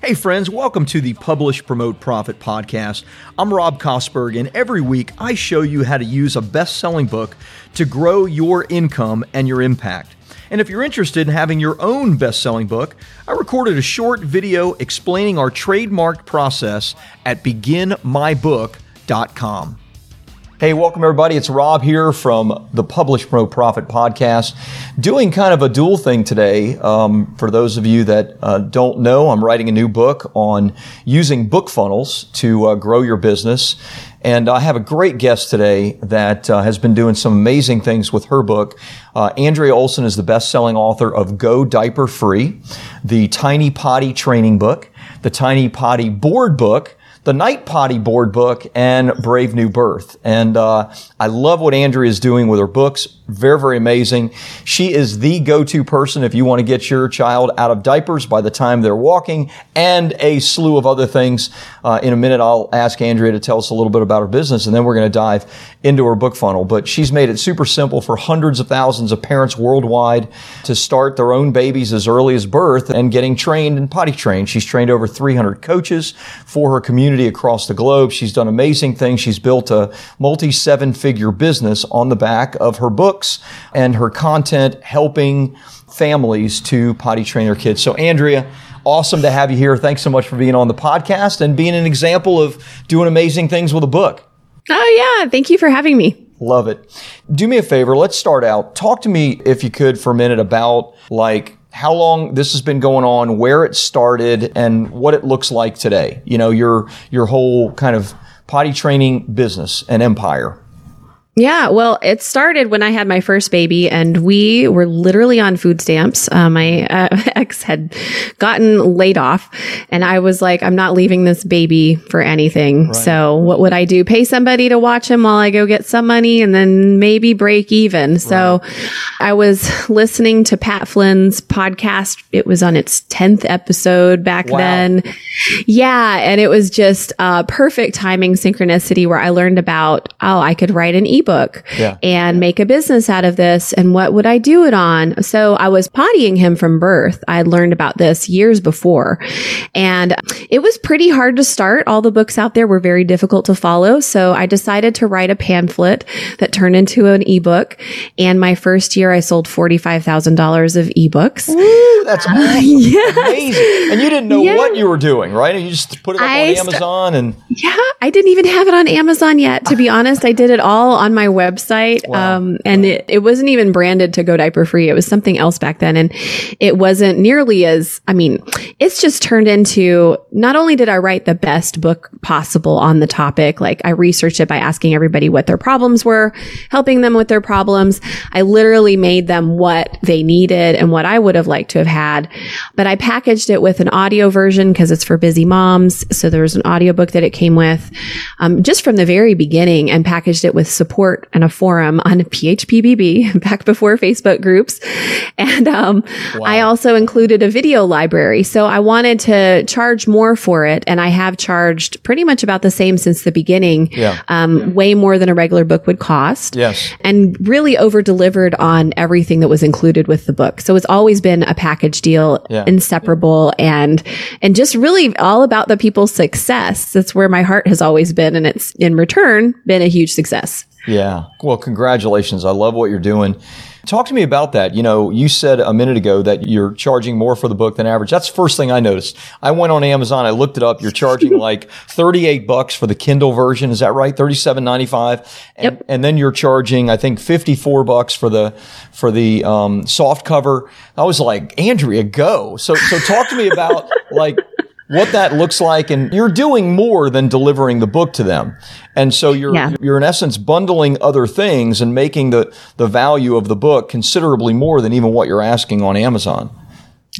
Hey, friends, welcome to the Publish, Promote, Profit podcast. I'm Rob Kosberg, and every week I show you how to use a best selling book to grow your income and your impact. And if you're interested in having your own best selling book, I recorded a short video explaining our trademarked process at beginmybook.com. Hey, welcome everybody. It's Rob here from the Publish Promote Profit podcast, doing kind of a dual thing today. Um, for those of you that uh, don't know, I'm writing a new book on using book funnels to uh, grow your business. And I have a great guest today that uh, has been doing some amazing things with her book. Uh, Andrea Olson is the best-selling author of Go Diaper Free, the Tiny Potty Training Book, the Tiny Potty Board Book, the Night Potty board book and Brave New Birth. And uh, I love what Andrea is doing with her books. Very, very amazing. She is the go-to person if you want to get your child out of diapers by the time they're walking and a slew of other things. Uh, in a minute, I'll ask Andrea to tell us a little bit about her business and then we're going to dive into her book funnel. But she's made it super simple for hundreds of thousands of parents worldwide to start their own babies as early as birth and getting trained and potty trained. She's trained over 300 coaches for her community across the globe. She's done amazing things. She's built a multi seven figure business on the back of her books and her content helping families to potty train their kids. So, Andrea, awesome to have you here. Thanks so much for being on the podcast and being an example of doing amazing things with a book. Oh, yeah. Thank you for having me. Love it. Do me a favor. Let's start out. Talk to me, if you could, for a minute about like how long this has been going on, where it started, and what it looks like today. You know, your your whole kind of potty training business and empire. Yeah, well, it started when I had my first baby, and we were literally on food stamps. Uh, my uh, ex had gotten laid off, and I was like, I'm not leaving this baby for anything. Right. So, what would I do? Pay somebody to watch him while I go get some money and then maybe break even. Right. So, I was listening to Pat Flynn's podcast. It was on its 10th episode back wow. then. Yeah, and it was just uh, perfect timing synchronicity where I learned about, oh, I could write an ebook ebook yeah. and make a business out of this. And what would I do it on? So I was pottying him from birth. I had learned about this years before and it was pretty hard to start. All the books out there were very difficult to follow. So I decided to write a pamphlet that turned into an ebook. And my first year, I sold $45,000 of ebooks. Ooh, that's uh, awesome. yes. amazing. And you didn't know yeah. what you were doing, right? You just put it up I on Amazon st- and. Yeah, I didn't even have it on Amazon yet. To be honest, I did it all on my website. Wow. Um, and it, it wasn't even branded to go diaper free. It was something else back then. And it wasn't nearly as, I mean, it's just turned into not only did I write the best book possible on the topic, like I researched it by asking everybody what their problems were, helping them with their problems. I literally made them what they needed and what I would have liked to have had. But I packaged it with an audio version because it's for busy moms. So there was an audiobook that it came with, um, just from the very beginning and packaged it with support support and a forum on PHPBB back before Facebook groups. And um, wow. I also included a video library. So I wanted to charge more for it. And I have charged pretty much about the same since the beginning, yeah. Um, yeah. way more than a regular book would cost. Yes. And really over delivered on everything that was included with the book. So it's always been a package deal, yeah. inseparable and, and just really all about the people's success. That's where my heart has always been. And it's in return been a huge success. Yeah. Well, congratulations. I love what you're doing. Talk to me about that. You know, you said a minute ago that you're charging more for the book than average. That's the first thing I noticed. I went on Amazon, I looked it up. You're charging like 38 bucks for the Kindle version. Is that right? 37.95. And, yep. and then you're charging, I think 54 bucks for the, for the, um, soft cover. I was like, Andrea, go. So, so talk to me about like, what that looks like and you're doing more than delivering the book to them. And so you're yeah. you're in essence bundling other things and making the the value of the book considerably more than even what you're asking on Amazon.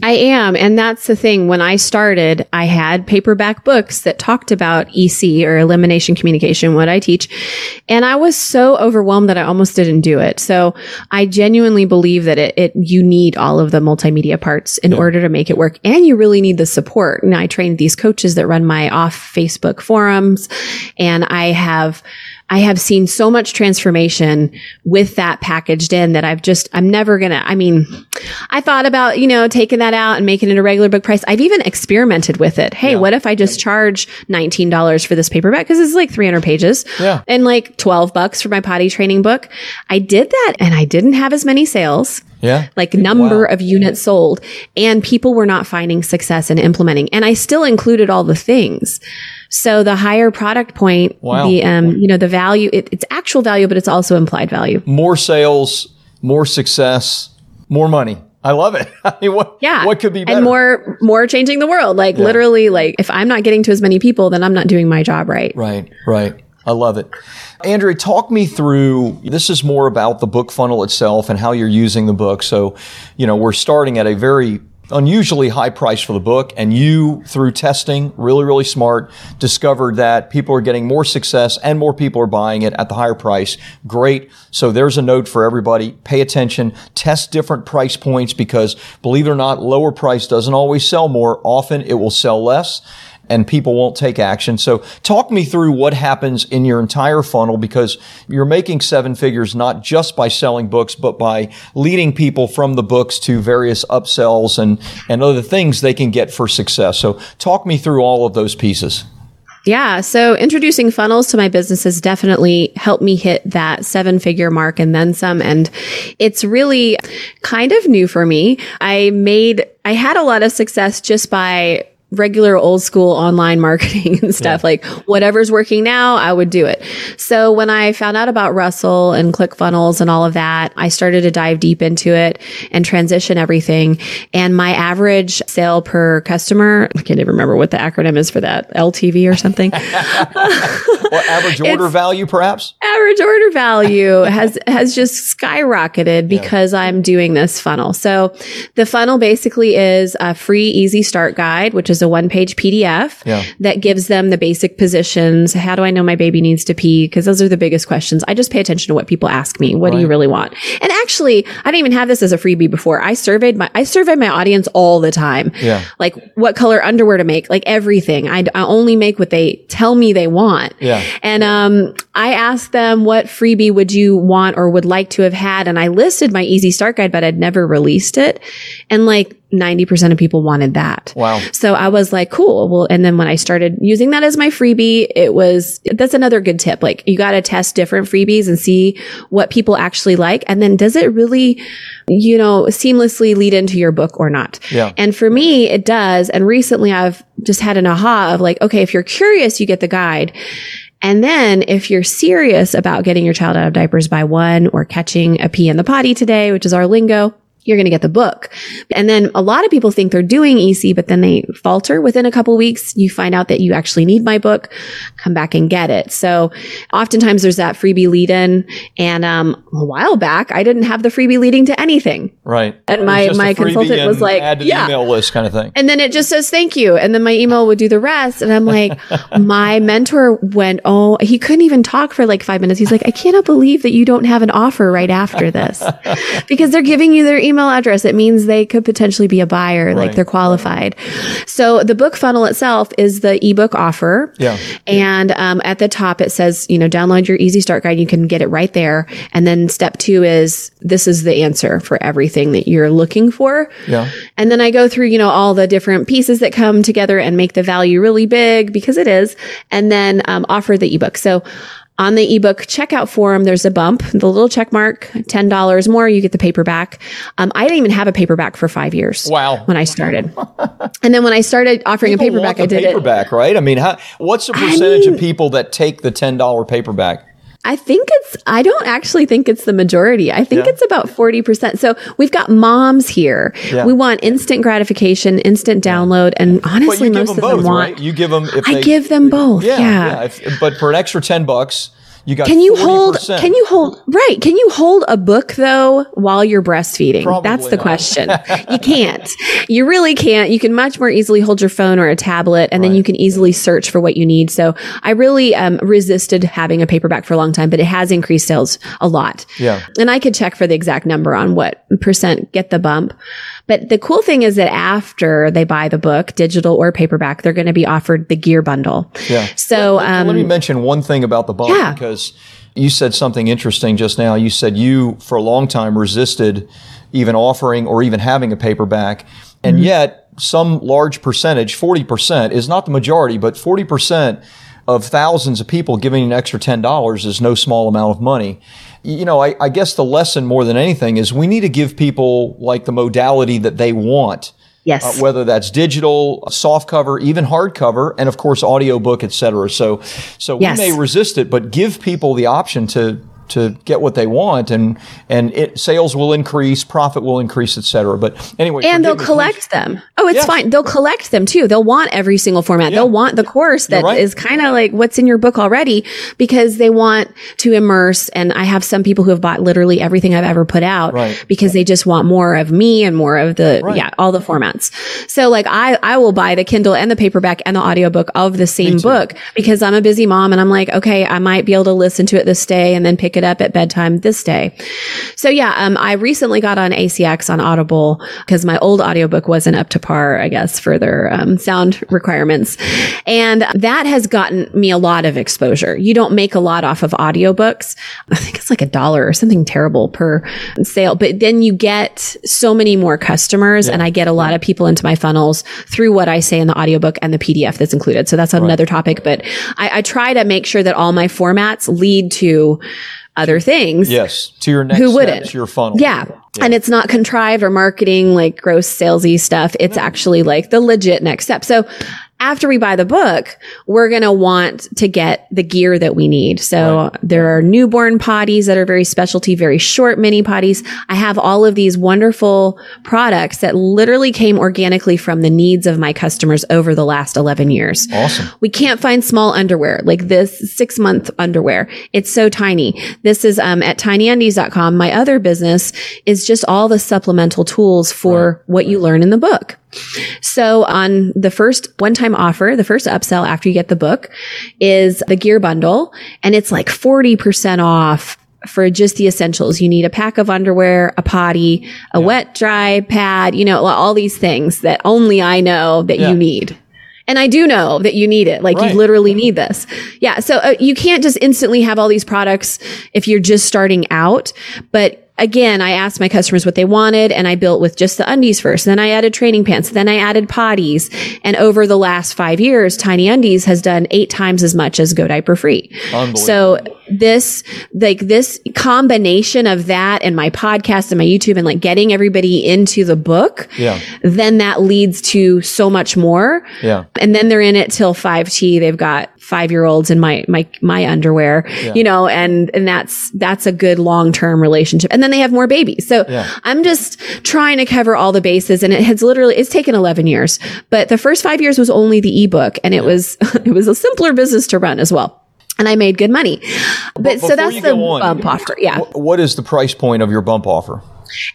I am. And that's the thing. When I started, I had paperback books that talked about EC or elimination communication, what I teach. And I was so overwhelmed that I almost didn't do it. So I genuinely believe that it, it you need all of the multimedia parts in yeah. order to make it work. And you really need the support. And I trained these coaches that run my off Facebook forums and I have I have seen so much transformation with that packaged in that I've just, I'm never going to, I mean, I thought about, you know, taking that out and making it a regular book price. I've even experimented with it. Hey, Yeah. what if I just charge $19 for this paperback? Cause it's like 300 pages Yeah. and like 12 bucks for my potty training book. I did that and I didn't have as many sales Yeah. like number Wow. of units sold and people were not finding success in implementing and i still included all the things so the higher product point Wow. the um you know the value it, it's actual value but it's also implied value More sales, more success, more money. I love it. I mean, what, yeah what could be better? and more more changing the world like literally like if i'm not getting to as many people then i'm not doing my job right Right, right. I love it. Andrea, talk me through this is more about the book funnel itself and how you're using the book. So, you know, we're starting at a very unusually high price for the book and you through testing really really smart discovered that people are getting more success and more people are buying it at the higher price. Great. So there's a note for everybody. Pay attention. Test different price points because believe it or not lower price doesn't always sell more. Often it will sell less and people won't take action. So talk me through what happens in your entire funnel because you're making seven figures not just by selling books, but by leading people from the books to various upsells and, and other things they can get for success. So talk me through all of those pieces. Yeah. So introducing funnels to my business has definitely helped me hit that seven figure mark and then some. And it's really kind of new for me. I made, I had a lot of success just by regular old school online marketing and stuff. Like whatever's working now i would do it. So when i found out about russell and clickfunnels and all of that i started to dive deep into it and transition everything. And my average sale per customer i can't even remember what the acronym is for that ltv or something. Or average order value, perhaps? average order value has has just skyrocketed because I'm doing this funnel. So the funnel basically is a free easy start guide, which is a one-page PDF Yeah. that gives them the basic positions. How do I know my baby needs to pee? Because those are the biggest questions. I just pay attention to what people ask me. What do you really want? And actually, I didn't even have this as a freebie before. I surveyed my I surveyed my audience all the time. Yeah. Like what color underwear to make, like everything. I, I only make what they tell me they want. Yeah. And um, I asked them what freebie would you want or would like to have had, and I listed my Easy Start Guide, but I'd never released it. And like 90% of people wanted that. Wow. So I was like, cool. Well, and then when I started using that as my freebie, it was, that's another good tip. Like you got to test different freebies and see what people actually like. And then does it really, you know, seamlessly lead into your book or not? Yeah. And for me, it does. And recently I've just had an aha of like, okay, if you're curious, you get the guide. And then if you're serious about getting your child out of diapers by one or catching a pee in the potty today, which is our lingo, you're going to get the book. And then a lot of people think they're doing EC, but then they falter within a couple weeks. You find out that you actually need my book, come back and get it. So oftentimes there's that freebie lead in. And, um, a while back, I didn't have the freebie leading to anything. Right. And my- my consultant was like, add to the yeah. email list kind of thing. And then it just says thank you. And then my email would do the rest. And I'm like, my mentor went, Oh, he couldn't even talk for like five minutes. He's like, I cannot believe that you don't have an offer right after this because they're giving you their email address. It means they could potentially be a buyer, like they're qualified. So the book funnel itself is the ebook offer. Yeah. And um, at the top, it says, you know, download your Easy Start Guide. You can get it right there. And then step two is this is the answer for everything that you're looking for. Yeah. And then I go through, you know, all the different pieces that come together and make the value really big because it is. And then um, offer the ebook. So on the ebook checkout form, there's a bump, the little check mark, $10 more, you get the paperback. Um, I didn't even have a paperback for five years. Wow. When I started. and then when I started offering People a paperback, I did it. paperback, right? I mean, how, what's the percentage mean- of people that take the $10 paperback? I think it's, I don't actually think it's the majority. I think Yeah. it's about 40%. So we've got moms here. Yeah. We want instant gratification, instant download. And honestly, most them of both, them want, right? You give them if I they give them both. Yeah, Yeah. yeah. If, but for an extra ten bucks, you got. Can you 40%. hold, can you hold, right. Can you hold a book though while you're breastfeeding? Probably That's the not. question. you can't. You really can't. You can much more easily hold your phone or a tablet and then you can easily search for what you need. So I really um, resisted having a paperback for a long time, but it has increased sales a lot. Yeah. And I could check for the exact number on what percent get the bump. But the cool thing is that after they buy the book, digital or paperback, they're going to be offered the gear bundle. Yeah. So let, let, um, let me mention one thing about the bundle Yeah. because you said something interesting just now. You said you, for a long time, resisted even offering or even having a paperback. And Mm-hmm. yet, some large percentage, 40%, is not the majority, but 40% of thousands of people giving an extra $10 is no small amount of money. You know, I, I guess the lesson more than anything is we need to give people like the modality that they want yes. uh, whether that's digital, soft cover, even hardcover, and of course audiobook, et cetera. So, so Yes. we may resist it, but give people the option to to get what they want, and and it, sales will increase, profit will increase, et cetera. But anyway, and they'll collect them. Oh, it's Yes. fine. They'll collect them too. They'll want every single format. They'll want the course that is right. kind of like what's in your book already because they want to immerse. And I have some people who have bought literally everything I've ever put out Right. because they just want more of me and more of the, Right. yeah, all the formats. So like I, I will buy the Kindle and the paperback and the audiobook of the same book because I'm a busy mom and I'm like, okay, I might be able to listen to it this day and then pick it up at bedtime this day. So yeah, um, I recently got on ACX on Audible because my old audiobook wasn't up to par, I guess, for their um, sound requirements. And that has gotten me a lot of exposure. You don't make a lot off of audiobooks. I think it's like a dollar or something terrible per sale, but then you get so many more customers and I get a lot of people into my funnels through what I say in the audiobook and the PDF that's included. So that's another topic, but I, I try to make sure that all my formats lead to other things. yes, to your next Who wouldn't? your funnel. Yeah. And it's not contrived or marketing like gross salesy stuff. It's actually like the legit next step. So after we buy the book, we're going to want to get the gear that we need. So there are newborn potties that are very specialty, very short mini potties. I have all of these wonderful products that literally came organically from the needs of my customers over the last 11 years. Awesome. We can't find small underwear like this six month underwear. It's so tiny. This is um, at tinyundies.com. My other business is just all the supplemental tools for what you learn in the book. So on the first one time offer, the first upsell after you get the book is the gear bundle and it's like 40% off for just the essentials. You need a pack of underwear, a potty, a wet dry pad, you know, all these things that only I know that Yeah. you need. And I do know that you need it. Like Right. you literally need this. Yeah. So uh, you can't just instantly have all these products if you're just starting out. But again, I asked my customers what they wanted and I built with just the undies first. Then I added training pants. Then I added potties. And over the last five years, Tiny Undies has done eight times as much as Go Diaper Free. So this, like this combination of that and my podcast and my YouTube and like getting everybody into the book. Yeah. Then that leads to so much more. Yeah. And then they're in it till 5T. They've got five year olds in my, my, my underwear, you know, and, and that's, that's a good long term relationship. And then they have more babies. So Yeah. I'm just trying to cover all the bases and it has literally, it's taken 11 years, but the first five years was only the ebook and it was, it was a simpler business to run as well. And I made good money. But so that's the on, bump offer. Yeah. what is the price point of your bump offer?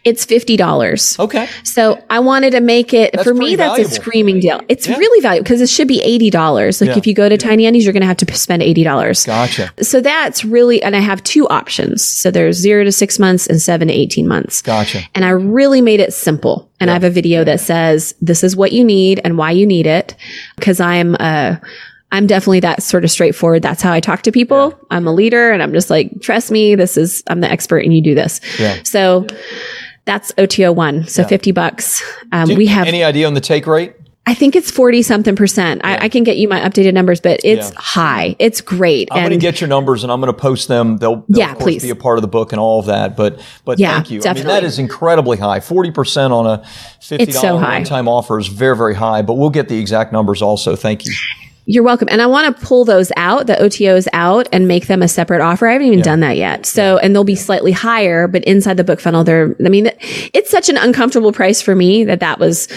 It's $50. Okay. So I wanted to make it for me. That's valuable. a screaming deal. It's really valuable because it should be eighty dollars. Like Yeah. if you go to Tiny Undies, you're going to have to spend eighty dollars. Gotcha. So that's really, and I have two options. So there's zero to six months and seven to eighteen months. Gotcha. And I really made it simple. And I have a video that says this is what you need and why you need it. Because I'm uh I'm definitely that sort of straightforward. That's how I talk to people. I'm a leader and I'm just like, trust me, this is I'm the expert and you do this. Yeah. So that's OTO one. So 50 bucks. Um, we have, Any idea on the take rate? I think it's 40 something percent. I, I can get you my updated numbers, but it's Yeah. high. It's great. I'm going to get your numbers and I'm going to post them. They'll, they'll Yeah, of course please. be a part of the book and all of that. But but Yeah, thank you. I mean that is incredibly high. Forty percent on a fifty It's so dollar high. one time offer is very very high. But we'll get the exact numbers also. Thank you. You're welcome. And I want to pull those out, the OTOs out and make them a separate offer. I haven't even done that yet. So, and they'll be slightly higher, but inside the book funnel, they're, I mean, it's such an uncomfortable price for me that that was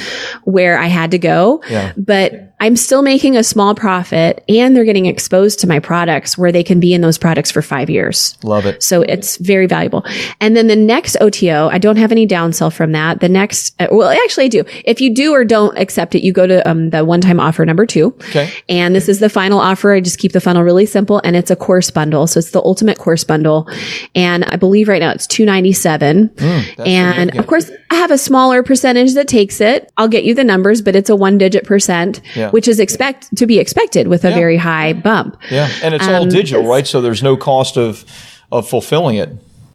where I had to go. Yeah. But I'm still making a small profit and they're getting exposed to my products where they can be in those products for five years. Love it. So it's very valuable. And then the next OTO, I don't have any downsell from that. The next, uh, well, actually I do. If you do or don't accept it, you go to um, the one time offer number two. Okay. And this is the final offer. I just keep the funnel really simple and it's a course bundle. So it's the ultimate course bundle. And I believe right now it's 297. Mm, and of course I have a smaller percentage that takes it. I'll get you the numbers, but it's a one digit percent, Yeah. which is expect to be expected with a very high bump. Yeah, and it's all Um, digital, right? So there's no cost of of fulfilling it.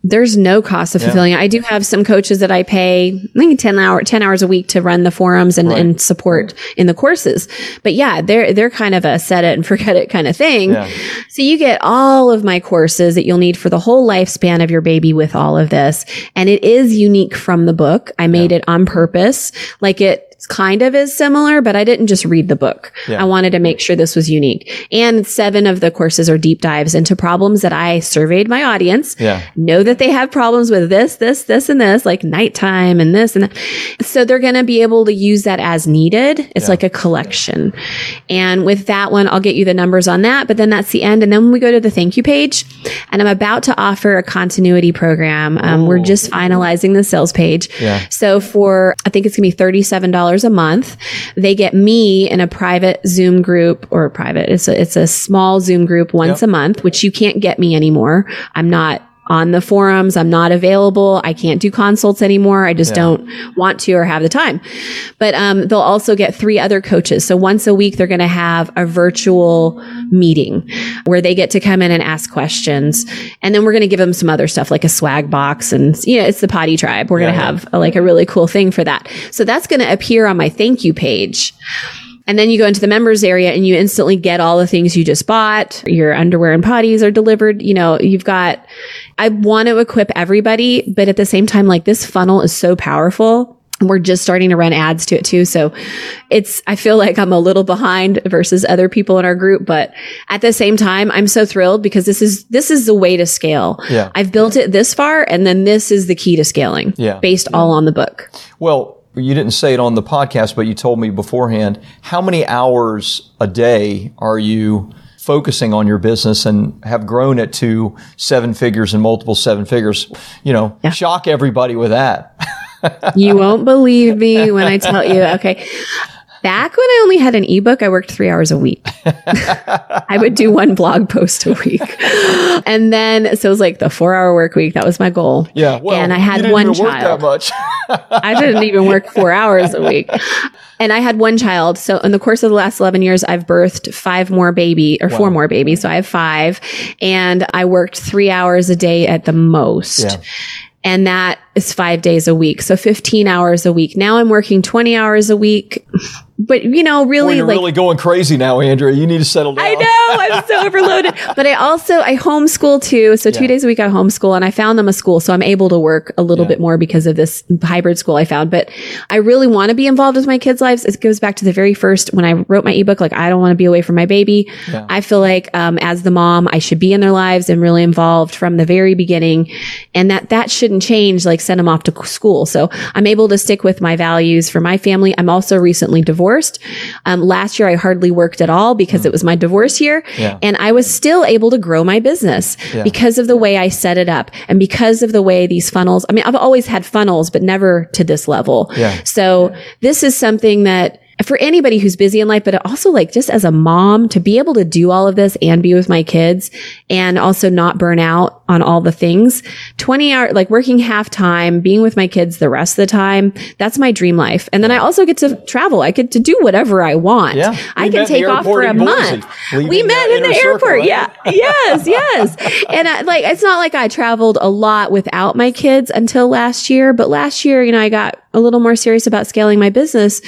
There's no cost of fulfilling it. I do have some coaches that I pay, I think 10 hour, 10 hours a week to run the forums and, and support in the courses. But yeah, they're, they're kind of a set it and forget it kind of thing. Yeah. So you get all of my courses that you'll need for the whole lifespan of your baby with all of this. And it is unique from the book. I made it on purpose. Like it kind of is similar, but I didn't just read the book. Yeah. I wanted to make sure this was unique. And seven of the courses are deep dives into problems that I surveyed my audience Yeah. know that they have problems with this, this, this, and this, like nighttime and this and that. So they're going to be able to use that as needed. It's like a collection. And with that one, I'll get you the numbers on that, but then that's the end. And then we go to the thank you page and I'm about to offer a continuity program. Um, we're just finalizing the sales page. Yeah. So for, I think it's going to be $37 a month. They get me in a private Zoom group or private. It's a, it's a small Zoom group once Yep. a month, which you can't get me anymore. I'm not on the forums. I'm not available. I can't do consults anymore. I just don't want to or have the time. But um, they'll also get three other coaches. So once a week, they're going to have a virtual meeting where they get to come in and ask questions. And then we're going to give them some other stuff like a swag box and, you know, it's the potty tribe. We're going to Yeah, yeah. have a, like a really cool thing for that. So that's going to appear on my thank you page. And then you go into the members area and you instantly get all the things you just bought. Your underwear and potties are delivered. You know, you've got, I want to equip everybody, but at the same time, like this funnel is so powerful. We're just starting to run ads to it too. So it's, I feel like I'm a little behind versus other people in our group, but at the same time, I'm so thrilled because this is, this is the way to scale. Yeah. I've built it this far and then this is the key to scaling Yeah. based all on the book. Well, you didn't say it on the podcast, but you told me beforehand. How many hours a day are you focusing on your business and have grown it to seven figures and multiple seven figures? You know, Yeah. shock everybody with that. You won't believe me when I tell you. Okay. Back when I only had an ebook, I worked three hours a week. I would do one blog post a week. And then, so it was like the four hour work week. That was my goal. Yeah. Well, and I had one child. that much. I didn't even work four hours a week. And I had one child. So in the course of the last 11 years, I've birthed five more baby or four more babies. So I have five and I worked three hours a day at the most. Yeah. And that is five days a week. So 15 hours a week. Now I'm working 20 hours a week. But you know, really you're like really going crazy now, Andrea. You need to settle down. I know I'm so overloaded, but I also I homeschool too. So two Yeah. days a week I homeschool, and I found them a school, so I'm able to work a little Yeah. bit more because of this hybrid school I found. But I really want to be involved with my kids' lives. It goes back to the very first when I wrote my ebook. Like I don't want to be away from my baby. Yeah. I feel like um, as the mom, I should be in their lives and really involved from the very beginning, and that that shouldn't change. Like send them off to school. So I'm able to stick with my values for my family. I'm also recently divorced. Um, last year I hardly worked at all because it was my divorce year, Yeah. and I was still able to grow my business Yeah. because of the way I set it up and because of the way these funnels. I mean, I've always had funnels, but never to this level. Yeah. So this is something that for anybody who's busy in life, but also like just as a mom to be able to do all of this and be with my kids and also not burn out on all the things, 20 hour, like working half time, being with my kids the rest of the time. That's my dream life. And then I also get to travel. I get to do whatever I want. Yeah. I can take off for a month. We met in the inner circle, airport. right? Yeah. Yes. Yes. and I, like, it's not like I traveled a lot without my kids until last year, but last year, you know, I got a little more serious about scaling my business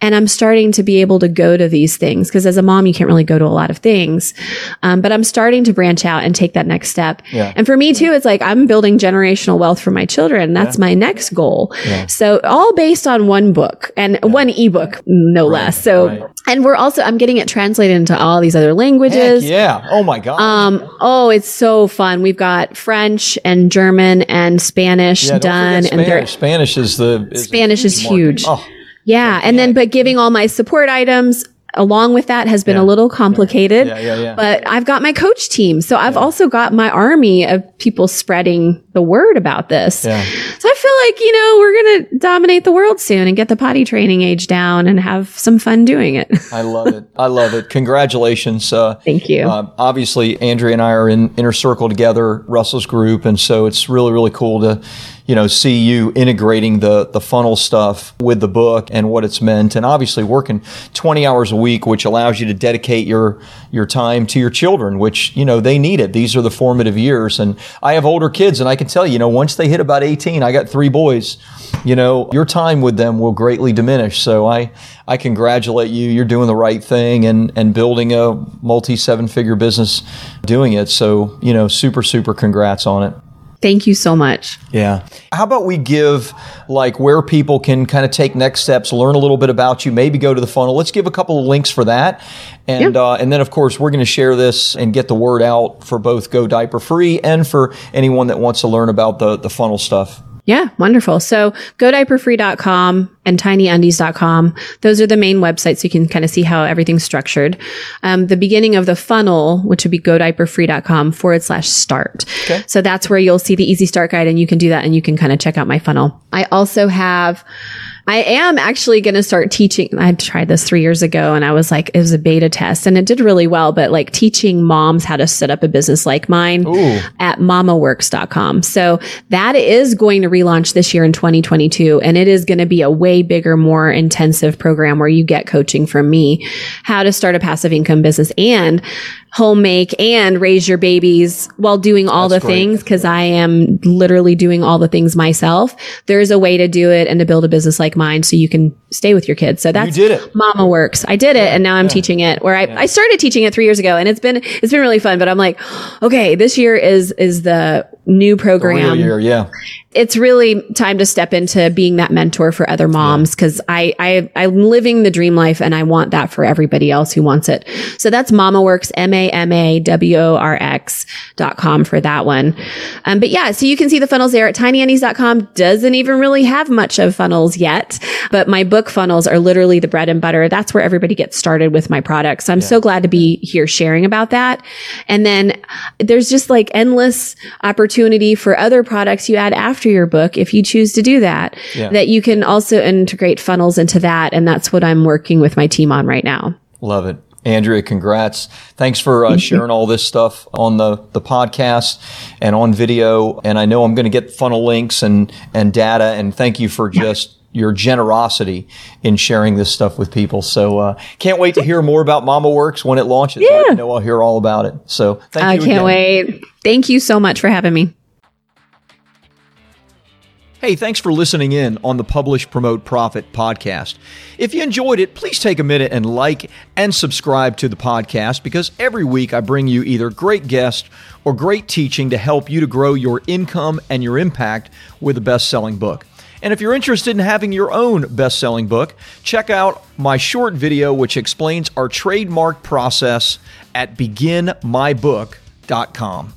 and I'm starting to be able to go to these things because as a mom, you can't really go to a lot of things. Um, but I'm starting to branch out and take that next step. Yeah. And for me too, it's like I'm building generational wealth for my children. That's my next goal. Yeah. So all based on one book and one ebook, no less. So, right. and we're also, I'm getting it translated into all these other Heck languages. yeah. Oh my God. Um, oh, it's so fun. We've got French and German and Spanish yeah, done. forget And Spanish. Spanish is the is Spanish is huge. Oh, yeah. And then, but giving all my support items along with that has been Yeah. a little complicated. Yeah, yeah. But I've got my coach team. So I've also got my army of people spreading the word about this. Yeah. So I feel like, you know, we're going to dominate the world soon and get the potty training age down and have some fun doing it. I love it. I love it. Congratulations. Uh, Thank you. Uh, obviously, Andrea and I are in Inner Circle together, Russell's group, and so it's really, really cool to, you know, see you integrating the the funnel stuff with the book and what it's meant, and obviously working 20 hours a week, which allows you to dedicate your your time to your children, which you know they need it. These are the formative years, and I have older kids, and I can tell you, you know, once they hit about 18, I got three boys. You know, your time with them will greatly diminish. So I I congratulate you. You're doing the right thing and and building a multi seven figure business doing it. So you know, super super congrats on it. Thank you so much. Yeah. How about we give like where people can kind of take next steps, learn a little bit about you, maybe go to the funnel. Let's give a couple of links for that. And, Yeah. uh, and then of course we're going to share this and get the word out for both Go Diaper Free and for anyone that wants to learn about the, the funnel stuff. Yeah, wonderful. So godiaperfree.com and tinyundies.com. Those are the main websites. So you can kind of see how everything's structured. Um, the beginning of the funnel, which would be godiaperfree.com forward slash start. Okay. So that's where you'll see the easy start guide and you can do that and you can kind of check out my funnel. I also have I am actually going to start teaching. I tried this three years ago and I was like, it was a beta test and it did really well, but like teaching moms how to set up a business like mine Ooh. at mamaworx.com. So that is going to relaunch this year in 2022. And it is going to be a way bigger, more intensive program where you get coaching from me, how to start a passive income business and home make and raise your babies while doing all That's the great. things because I am literally doing all the things myself. There's a way to do it and to build a business like mine so you can stay with your kids. So that's did it. MamaWorx. I did it and now I'm teaching it where I, I started teaching it three years ago and it's been it's been really fun. But I'm like, okay, this year is is the new program year, yeah. it's really time to step into being that mentor for other moms because I, I I'm living the dream life and I want that for everybody else who wants it. So that's MamaWorx, M A M A W O R X dot com for that one. Um, but yeah, so you can see the funnels there at tinyundies.com. Doesn't even really have much of funnels yet, but my book funnels are literally the bread and butter. That's where everybody gets started with my products. So I'm so glad to be here sharing about that. And then there's just like endless opportunity for other products you add after your book if you choose to do that. Yeah. That you can also integrate funnels into that. And that's what I'm working with my team on right now. Love it. Andrea, congrats. Thanks for uh, sharing all this stuff on the, the podcast and on video. And I know I'm going to get funnel links and, and data. And thank you for just your generosity in sharing this stuff with people. So uh, can't wait to hear more about MamaWorx when it launches. I Yeah. know I'll hear all about it. So thank I you. I can't again. wait. Thank you so much for having me. Hey, thanks for listening in on the Publish, Promote, Profit podcast. If you enjoyed it, please take a minute and like and subscribe to the podcast because every week I bring you either great guests or great teaching to help you to grow your income and your impact with a best selling book. And if you're interested in having your own best selling book, check out my short video which explains our trademark process at beginmybook.com.